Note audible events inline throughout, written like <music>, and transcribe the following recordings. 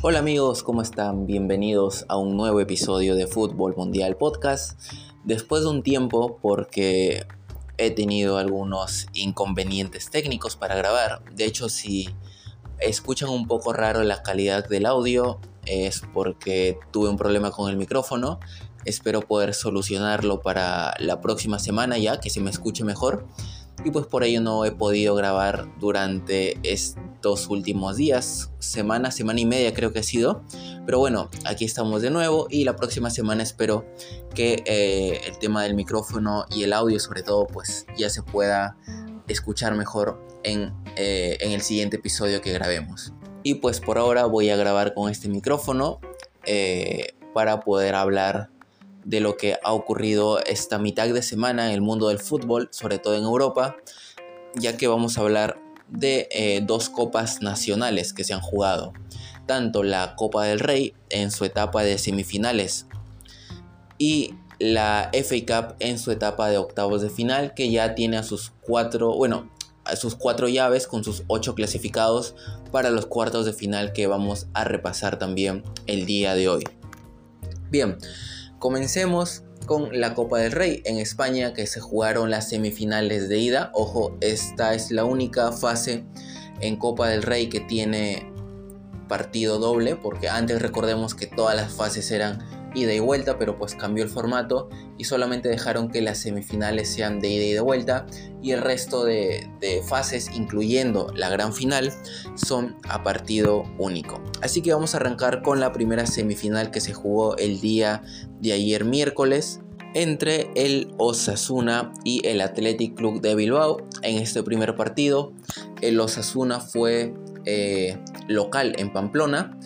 Hola amigos, ¿cómo están? Bienvenidos a un nuevo episodio de Fútbol Mundial Podcast. Después de un tiempo, porque he tenido algunos inconvenientes técnicos para grabar. De hecho, si escuchan un poco raro la calidad del audio, es porque tuve un problema con el micrófono. Espero poder solucionarlo para la próxima semana ya, que se me escuche mejor y pues por ello no he podido grabar durante estos últimos días, semana, semana y media creo que ha sido. Pero bueno, aquí estamos de nuevo y la próxima semana espero que eh, el tema del micrófono y el audio sobre todo pues ya se pueda escuchar mejor en, eh, en el siguiente episodio que grabemos. Y pues por ahora voy a grabar con este micrófono eh, para poder hablar de lo que ha ocurrido esta mitad de semana en el mundo del fútbol, sobre todo en Europa, ya que vamos a hablar de eh, dos copas nacionales que se han jugado, tanto la Copa del Rey en su etapa de semifinales y la FA Cup en su etapa de octavos de final, que ya tiene a sus cuatro, bueno, a sus cuatro llaves con sus ocho clasificados para los cuartos de final que vamos a repasar también el día de hoy. Bien, Comencemos con la Copa del Rey en España que se jugaron las semifinales de ida. Ojo, esta es la única fase en Copa del Rey que tiene partido doble porque antes recordemos que todas las fases eran ida y vuelta, pero pues cambió el formato y solamente dejaron que las semifinales sean de ida y de vuelta y el resto de, fases, incluyendo la gran final, son a partido único. Así que vamos a arrancar con la primera semifinal que se jugó el día de ayer miércoles entre el Osasuna y el Athletic Club de Bilbao. En este primer partido, el Osasuna fue eh, local en Pamplona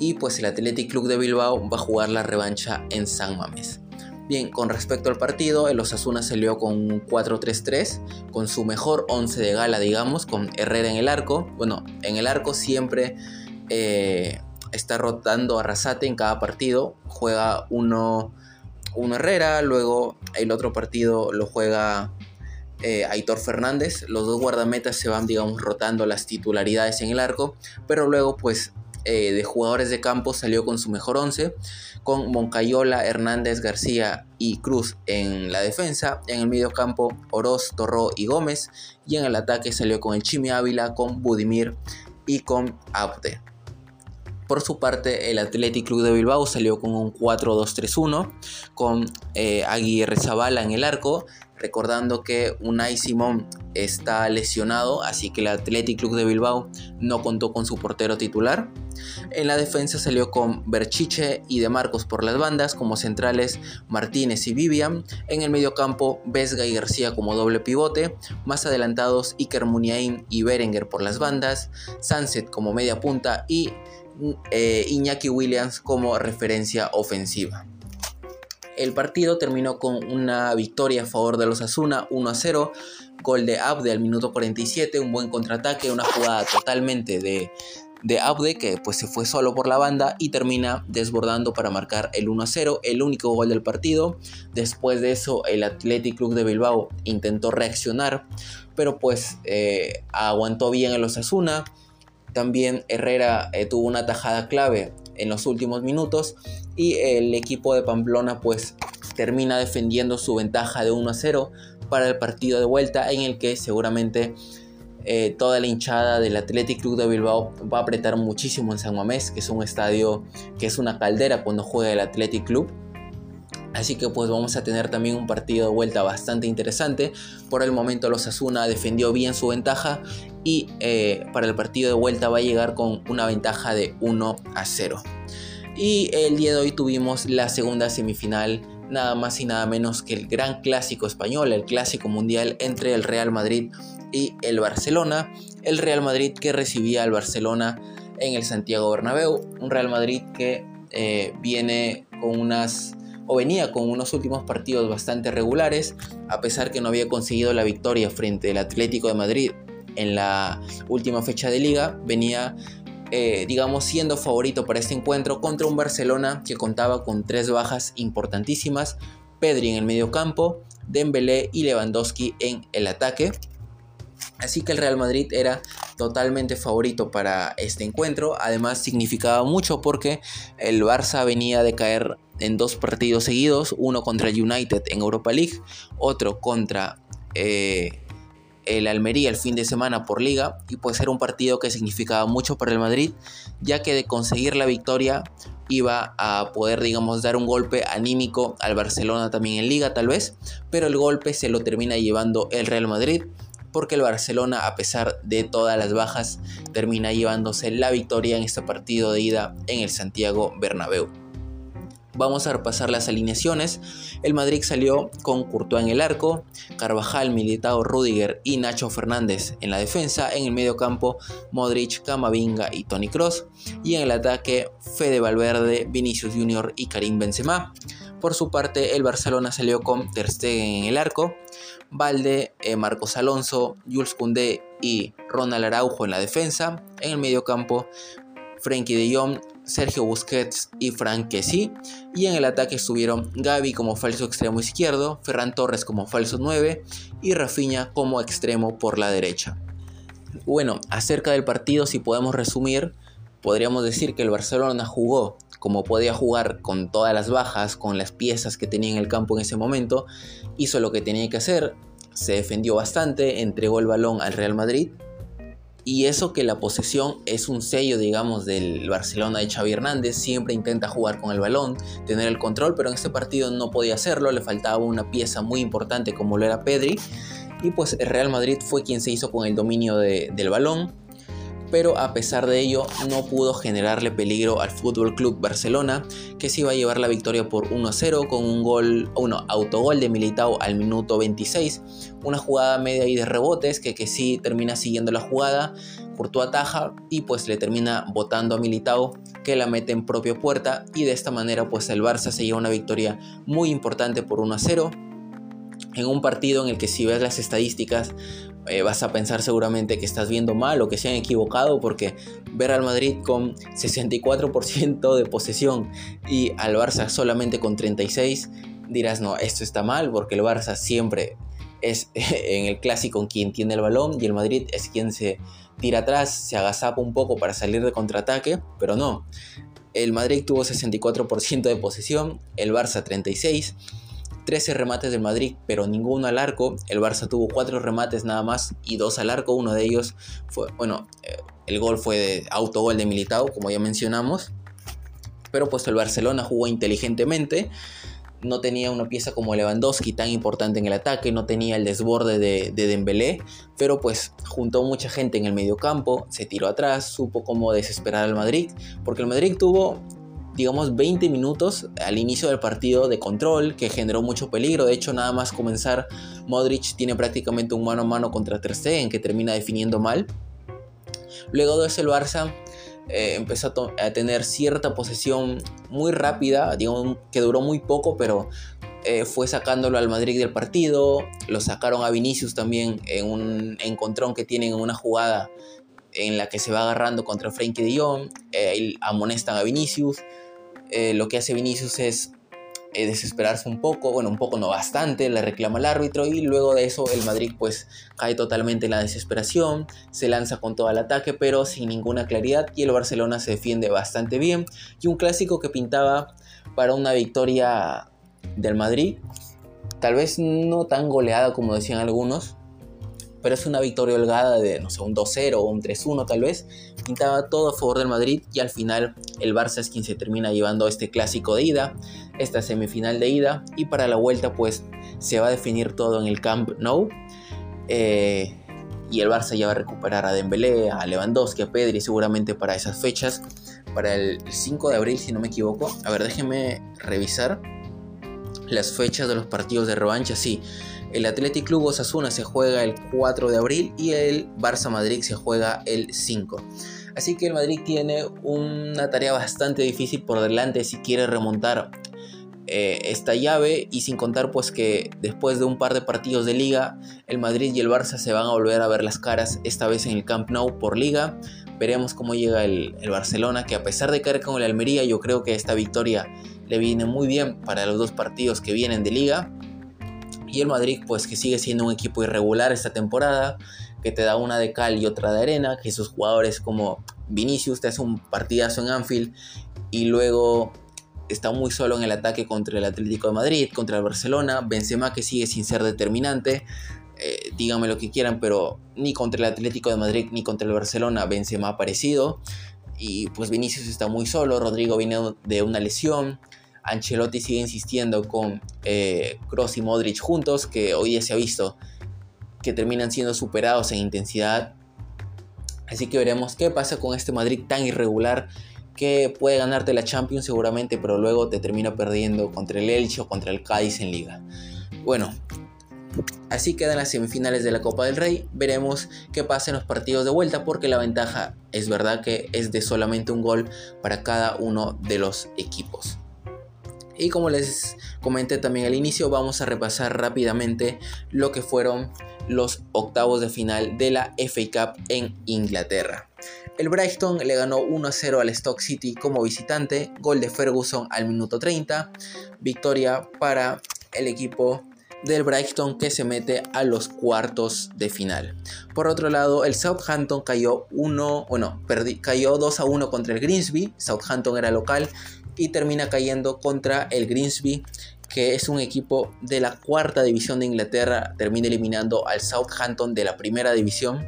y pues el Athletic Club de Bilbao va a jugar la revancha en San Mamés. Bien, con respecto al partido, el Osasuna salió con un 4-3-3, con su mejor 11 de gala, digamos, con Herrera en el arco. Bueno, en el arco siempre eh, está rotando a Arrasate en cada partido. Juega uno, uno Herrera, luego el otro partido lo juega eh, Aitor Fernández. Los dos guardametas se van, digamos, rotando las titularidades en el arco, pero luego pues eh, de jugadores de campo salió con su mejor 11, con Moncayola, Hernández, García y Cruz en la defensa, en el medio campo Oroz, Torró y Gómez, y en el ataque salió con el Chimi Ávila, con Budimir y con Abde. Por su parte, el Athletic Club de Bilbao salió con un 4-2-3-1, con eh, Aguirre Zabala en el arco, recordando que Unai Simón está lesionado, así que el Athletic Club de Bilbao no contó con su portero titular. En la defensa salió con Berchiche y De Marcos por las bandas, como centrales Martínez y Vivian. En el mediocampo, Vesga y García como doble pivote. Más adelantados, Iker Muniain y Berenguer por las bandas. Sunset como media punta y eh, Iñaki Williams como referencia ofensiva. El partido terminó con una victoria a favor de los Asuna 1 a 0, gol de Abde al minuto 47, un buen contraataque, una jugada totalmente de, de Abde que pues se fue solo por la banda y termina desbordando para marcar el 1 a 0, el único gol del partido. Después de eso el Athletic Club de Bilbao intentó reaccionar, pero pues eh, aguantó bien el Osasuna. También Herrera eh, tuvo una tajada clave en los últimos minutos y el equipo de Pamplona pues termina defendiendo su ventaja de 1 a 0 para el partido de vuelta en el que seguramente eh, toda la hinchada del Athletic Club de Bilbao va a apretar muchísimo en San Mamés, que es un estadio que es una caldera cuando juega el Athletic Club. Así que pues vamos a tener también un partido de vuelta bastante interesante. Por el momento los Asuna defendió bien su ventaja y eh, para el partido de vuelta va a llegar con una ventaja de 1 a 0. Y el día de hoy tuvimos la segunda semifinal, nada más y nada menos que el gran clásico español, el clásico mundial entre el Real Madrid y el Barcelona. El Real Madrid que recibía al Barcelona en el Santiago Bernabéu, un Real Madrid que eh, viene con unas o venía con unos últimos partidos bastante regulares, a pesar que no había conseguido la victoria frente al Atlético de Madrid en la última fecha de liga, venía eh, digamos, siendo favorito para este encuentro contra un Barcelona que contaba con tres bajas importantísimas, Pedri en el medio campo, Dembélé y Lewandowski en el ataque. Así que el Real Madrid era totalmente favorito para este encuentro. Además significaba mucho porque el Barça venía de caer en dos partidos seguidos, uno contra el United en Europa League, otro contra eh, el Almería el fin de semana por liga y pues era un partido que significaba mucho para el Madrid, ya que de conseguir la victoria iba a poder, digamos, dar un golpe anímico al Barcelona también en liga tal vez, pero el golpe se lo termina llevando el Real Madrid porque el Barcelona, a pesar de todas las bajas, termina llevándose la victoria en este partido de ida en el Santiago Bernabéu. Vamos a repasar las alineaciones. El Madrid salió con Courtois en el arco, Carvajal, Militao, Rudiger y Nacho Fernández en la defensa. En el medio campo, Modric, Camavinga y Tony Cross. Y en el ataque, Fede Valverde, Vinicius Junior y Karim Benzema. Por su parte, el Barcelona salió con Ter Stegen en el arco, Valde, eh, Marcos Alonso, Jules Koundé y Ronald Araujo en la defensa. En el medio campo, Frenkie de Jong, Sergio Busquets y Frank Kessie. Y en el ataque estuvieron Gaby como falso extremo izquierdo, Ferran Torres como falso 9 y Rafinha como extremo por la derecha. Bueno, acerca del partido, si podemos resumir, podríamos decir que el Barcelona jugó como podía jugar con todas las bajas, con las piezas que tenía en el campo en ese momento, hizo lo que tenía que hacer, se defendió bastante, entregó el balón al Real Madrid y eso que la posesión es un sello, digamos, del Barcelona de Xavi Hernández. Siempre intenta jugar con el balón, tener el control, pero en este partido no podía hacerlo. Le faltaba una pieza muy importante como lo era Pedri. Y pues el Real Madrid fue quien se hizo con el dominio del balón pero a pesar de ello no pudo generarle peligro al Fútbol Club Barcelona, que se iba a llevar la victoria por 1-0 con un gol, uno, autogol de Militao al minuto 26, una jugada media y de rebotes que, que sí termina siguiendo la jugada, Courtois ataja y pues le termina botando a Militao que la mete en propia puerta. Y de esta manera pues el Barça se lleva una victoria muy importante por 1-0 en un partido en el que si ves las estadísticas eh, vas a pensar seguramente que estás viendo mal o que se han equivocado porque ver al Madrid con 64% de posesión y al Barça solamente con 36 dirás no, esto está mal porque el Barça siempre es <laughs> en el clásico quien tiene el balón y el Madrid es quien se tira atrás, se agazapa un poco para salir de contraataque, pero no. El Madrid tuvo 64% de posesión, el Barça 36 13 remates del Madrid, pero ninguno al arco. El Barça tuvo 4 remates nada más y 2 al arco. Uno de ellos fue, bueno, eh, el gol fue de autogol de Militao, como ya mencionamos. Pero pues el Barcelona jugó inteligentemente. No tenía una pieza como Lewandowski tan importante en el ataque, no tenía el desborde de, de Dembélé, pero pues juntó mucha gente en el medio campo, se tiró atrás, supo cómo desesperar al Madrid, porque el Madrid tuvo digamos, 20 minutos al inicio del partido de control que generó mucho peligro. De hecho, nada más comenzar, Modric tiene prácticamente un mano a mano contra Ter Stegen que termina definiendo mal. Luego de eso el Barça eh, empezó a, tener cierta posesión muy rápida, digamos que duró muy poco, pero eh, fue sacándolo al Madrid del partido. Lo sacaron a Vinicius también en un encontrón que tienen en una jugada en la que se va agarrando contra Frenkie de eh, amonestan a Vinicius, eh, lo que hace Vinicius es eh, desesperarse un poco, bueno, un poco no bastante, le reclama al árbitro y luego de eso el Madrid pues cae totalmente en la desesperación, se lanza con todo el ataque pero sin ninguna claridad y el Barcelona se defiende bastante bien. Y un clásico que pintaba para una victoria del Madrid, tal vez no tan goleada como decían algunos, pero es una victoria holgada de, no sé, un 2-0 o un 3-1 tal vez. Pintaba todo a favor del Madrid y al final el Barça es quien se termina llevando este clásico de ida, esta semifinal de ida y para la vuelta pues se va a definir todo en el Camp Nou. Eh, y el Barça ya va a recuperar a Dembélé, a Lewandowski, a Pedri seguramente para esas fechas, para el 5 de abril si no me equivoco. A ver, déjenme revisar las fechas de los partidos de revancha, sí. El Athletic Club Osasuna se juega el 4 de abril y el Barça Madrid se juega el 5. Así que el Madrid tiene una tarea bastante difícil por delante si quiere remontar eh, esta llave y sin contar pues que después de un par de partidos de liga el Madrid y el Barça se van a volver a ver las caras esta vez en el Camp Nou por liga veremos cómo llega el, el Barcelona que a pesar de caer con el Almería yo creo que esta victoria le viene muy bien para los dos partidos que vienen de liga. Y el Madrid, pues que sigue siendo un equipo irregular esta temporada, que te da una de cal y otra de arena, que sus jugadores como Vinicius te hace un partidazo en Anfield y luego está muy solo en el ataque contra el Atlético de Madrid, contra el Barcelona, Benzema que sigue sin ser determinante, eh, díganme lo que quieran, pero ni contra el Atlético de Madrid ni contra el Barcelona Benzema ha aparecido, y pues Vinicius está muy solo, Rodrigo viene de una lesión, Ancelotti sigue insistiendo con eh, y Modric juntos, que hoy ya se ha visto que terminan siendo superados en intensidad. Así que veremos qué pasa con este Madrid tan irregular que puede ganarte la Champions seguramente, pero luego te termina perdiendo contra el Elche o contra el Cádiz en liga. Bueno, así quedan las semifinales de la Copa del Rey. Veremos qué pasa en los partidos de vuelta porque la ventaja es verdad que es de solamente un gol para cada uno de los equipos. Y como les comenté también al inicio, vamos a repasar rápidamente lo que fueron los octavos de final de la FA Cup en Inglaterra. El Brighton le ganó 1-0 al Stock City como visitante, gol de Ferguson al minuto 30, victoria para el equipo del Brighton que se mete a los cuartos de final. Por otro lado, el Southampton cayó 1, bueno, cayó 2 a 1 contra el Greensby. Southampton era local y termina cayendo contra el Greensby, que es un equipo de la cuarta división de Inglaterra, termina eliminando al Southampton de la primera división.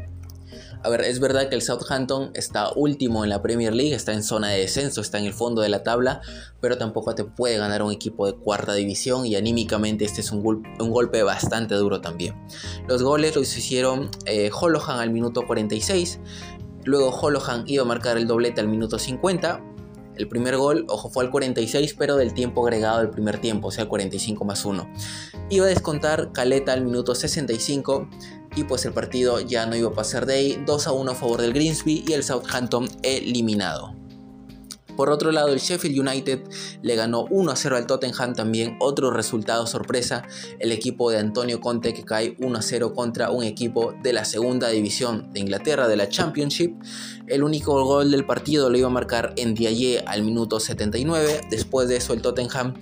A ver, es verdad que el Southampton está último en la Premier League, está en zona de descenso, está en el fondo de la tabla, pero tampoco te puede ganar un equipo de cuarta división y anímicamente este es un, golpe bastante duro también. Los goles los hicieron eh, Holohan al minuto 46, luego Holohan iba a marcar el doblete al minuto 50, el primer gol, ojo, fue al 46, pero del tiempo agregado del primer tiempo, o sea, 45 más 1. Iba a descontar Caleta al minuto 65 y pues el partido ya no iba a pasar de ahí. 2 a 1 a favor del Greensby y el Southampton eliminado. Por otro lado, el Sheffield United le ganó 1 0 al Tottenham también, otro resultado sorpresa, el equipo de Antonio Conte que cae 1 0 contra un equipo de la segunda división de Inglaterra de la Championship. El único gol del partido lo iba a marcar en Diaye al minuto 79, después de eso el Tottenham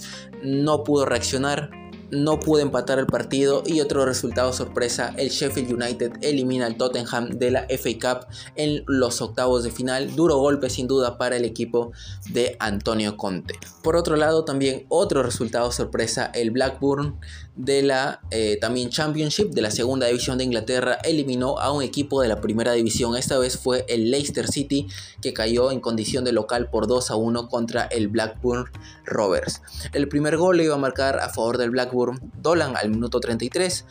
no pudo reaccionar, no pudo empatar el partido y otro resultado sorpresa, el Sheffield United elimina al Tottenham de la FA Cup en los octavos de final, duro golpe sin duda para el equipo de Antonio Conte. Por otro lado también otro resultado sorpresa, el Blackburn de la eh, también Championship de la segunda división de Inglaterra eliminó a un equipo de la primera división. Esta vez fue el Leicester City que cayó en condición de local por 2 a 1 contra el Blackburn Rovers. El primer gol lo iba a marcar a favor del Blackburn Dolan al minuto 33.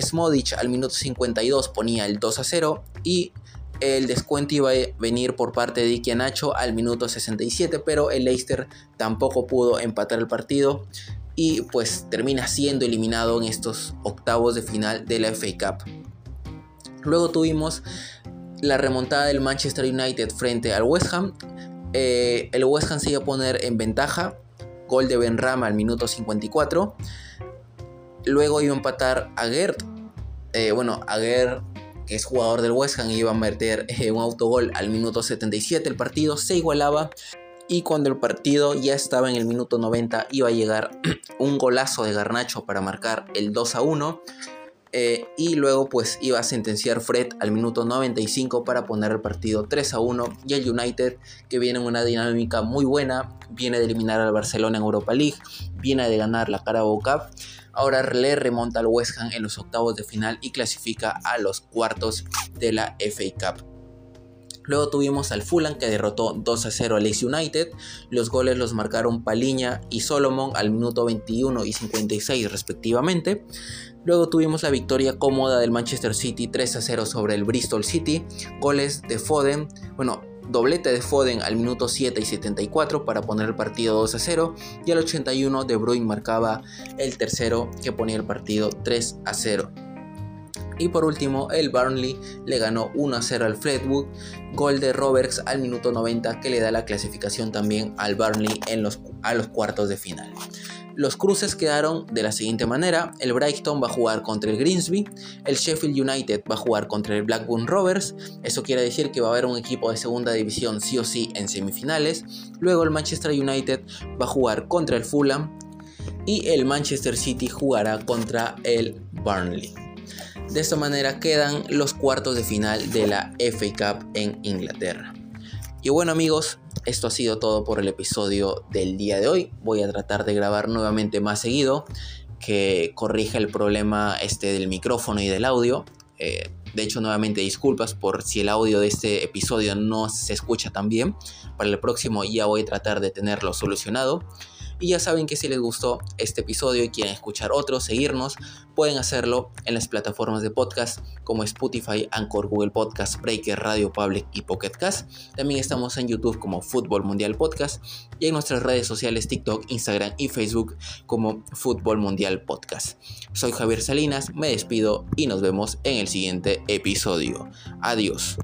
Smodic al minuto 52 ponía el 2 a 0 y el descuento iba a venir por parte de Iki Nacho al minuto 67, pero el Leicester tampoco pudo empatar el partido y pues termina siendo eliminado en estos octavos de final de la FA Cup. Luego tuvimos la remontada del Manchester United frente al West Ham. Eh, el West Ham se iba a poner en ventaja. Gol de Ben Rama al minuto 54. Luego iba a empatar a Gert. Eh, bueno, a que es jugador del West Ham, iba a meter eh, un autogol al minuto 77. El partido se igualaba y cuando el partido ya estaba en el minuto 90 iba a llegar <clears throat> un golazo de Garnacho para marcar el 2 a 1 eh, y luego pues iba a sentenciar Fred al minuto 95 para poner el partido 3 a 1 y el United que viene en una dinámica muy buena, viene de eliminar al Barcelona en Europa League, viene de ganar la Carabao Cup, ahora le remonta al West Ham en los octavos de final y clasifica a los cuartos de la FA Cup. Luego tuvimos al Fulham que derrotó 2 a 0 al Leeds United. Los goles los marcaron Paliña y Solomon al minuto 21 y 56 respectivamente. Luego tuvimos la victoria cómoda del Manchester City 3 a 0 sobre el Bristol City. Goles de Foden, bueno, doblete de Foden al minuto 7 y 74 para poner el partido 2 a 0 y al 81 De Bruyne marcaba el tercero que ponía el partido 3 a 0. Y por último, el Burnley le ganó 1 a 0 al Fleetwood, gol de Roberts al minuto 90 que le da la clasificación también al Burnley en los, a los cuartos de final. Los cruces quedaron de la siguiente manera, el Brighton va a jugar contra el Greensby, el Sheffield United va a jugar contra el Blackburn Rovers, eso quiere decir que va a haber un equipo de segunda división sí o sí en semifinales, luego el Manchester United va a jugar contra el Fulham y el Manchester City jugará contra el Burnley. De esta manera quedan los cuartos de final de la FA Cup en Inglaterra. Y bueno amigos, esto ha sido todo por el episodio del día de hoy. Voy a tratar de grabar nuevamente más seguido, que corrija el problema este del micrófono y del audio. Eh, de hecho, nuevamente disculpas por si el audio de este episodio no se escucha tan bien. Para el próximo ya voy a tratar de tenerlo solucionado. Y ya saben que si les gustó este episodio y quieren escuchar otros, seguirnos, pueden hacerlo en las plataformas de podcast como Spotify, Anchor, Google Podcast, Breaker, Radio Public y Pocket Cast. También estamos en YouTube como Fútbol Mundial Podcast y en nuestras redes sociales TikTok, Instagram y Facebook como Fútbol Mundial Podcast. Soy Javier Salinas, me despido y nos vemos en el siguiente episodio. Adiós.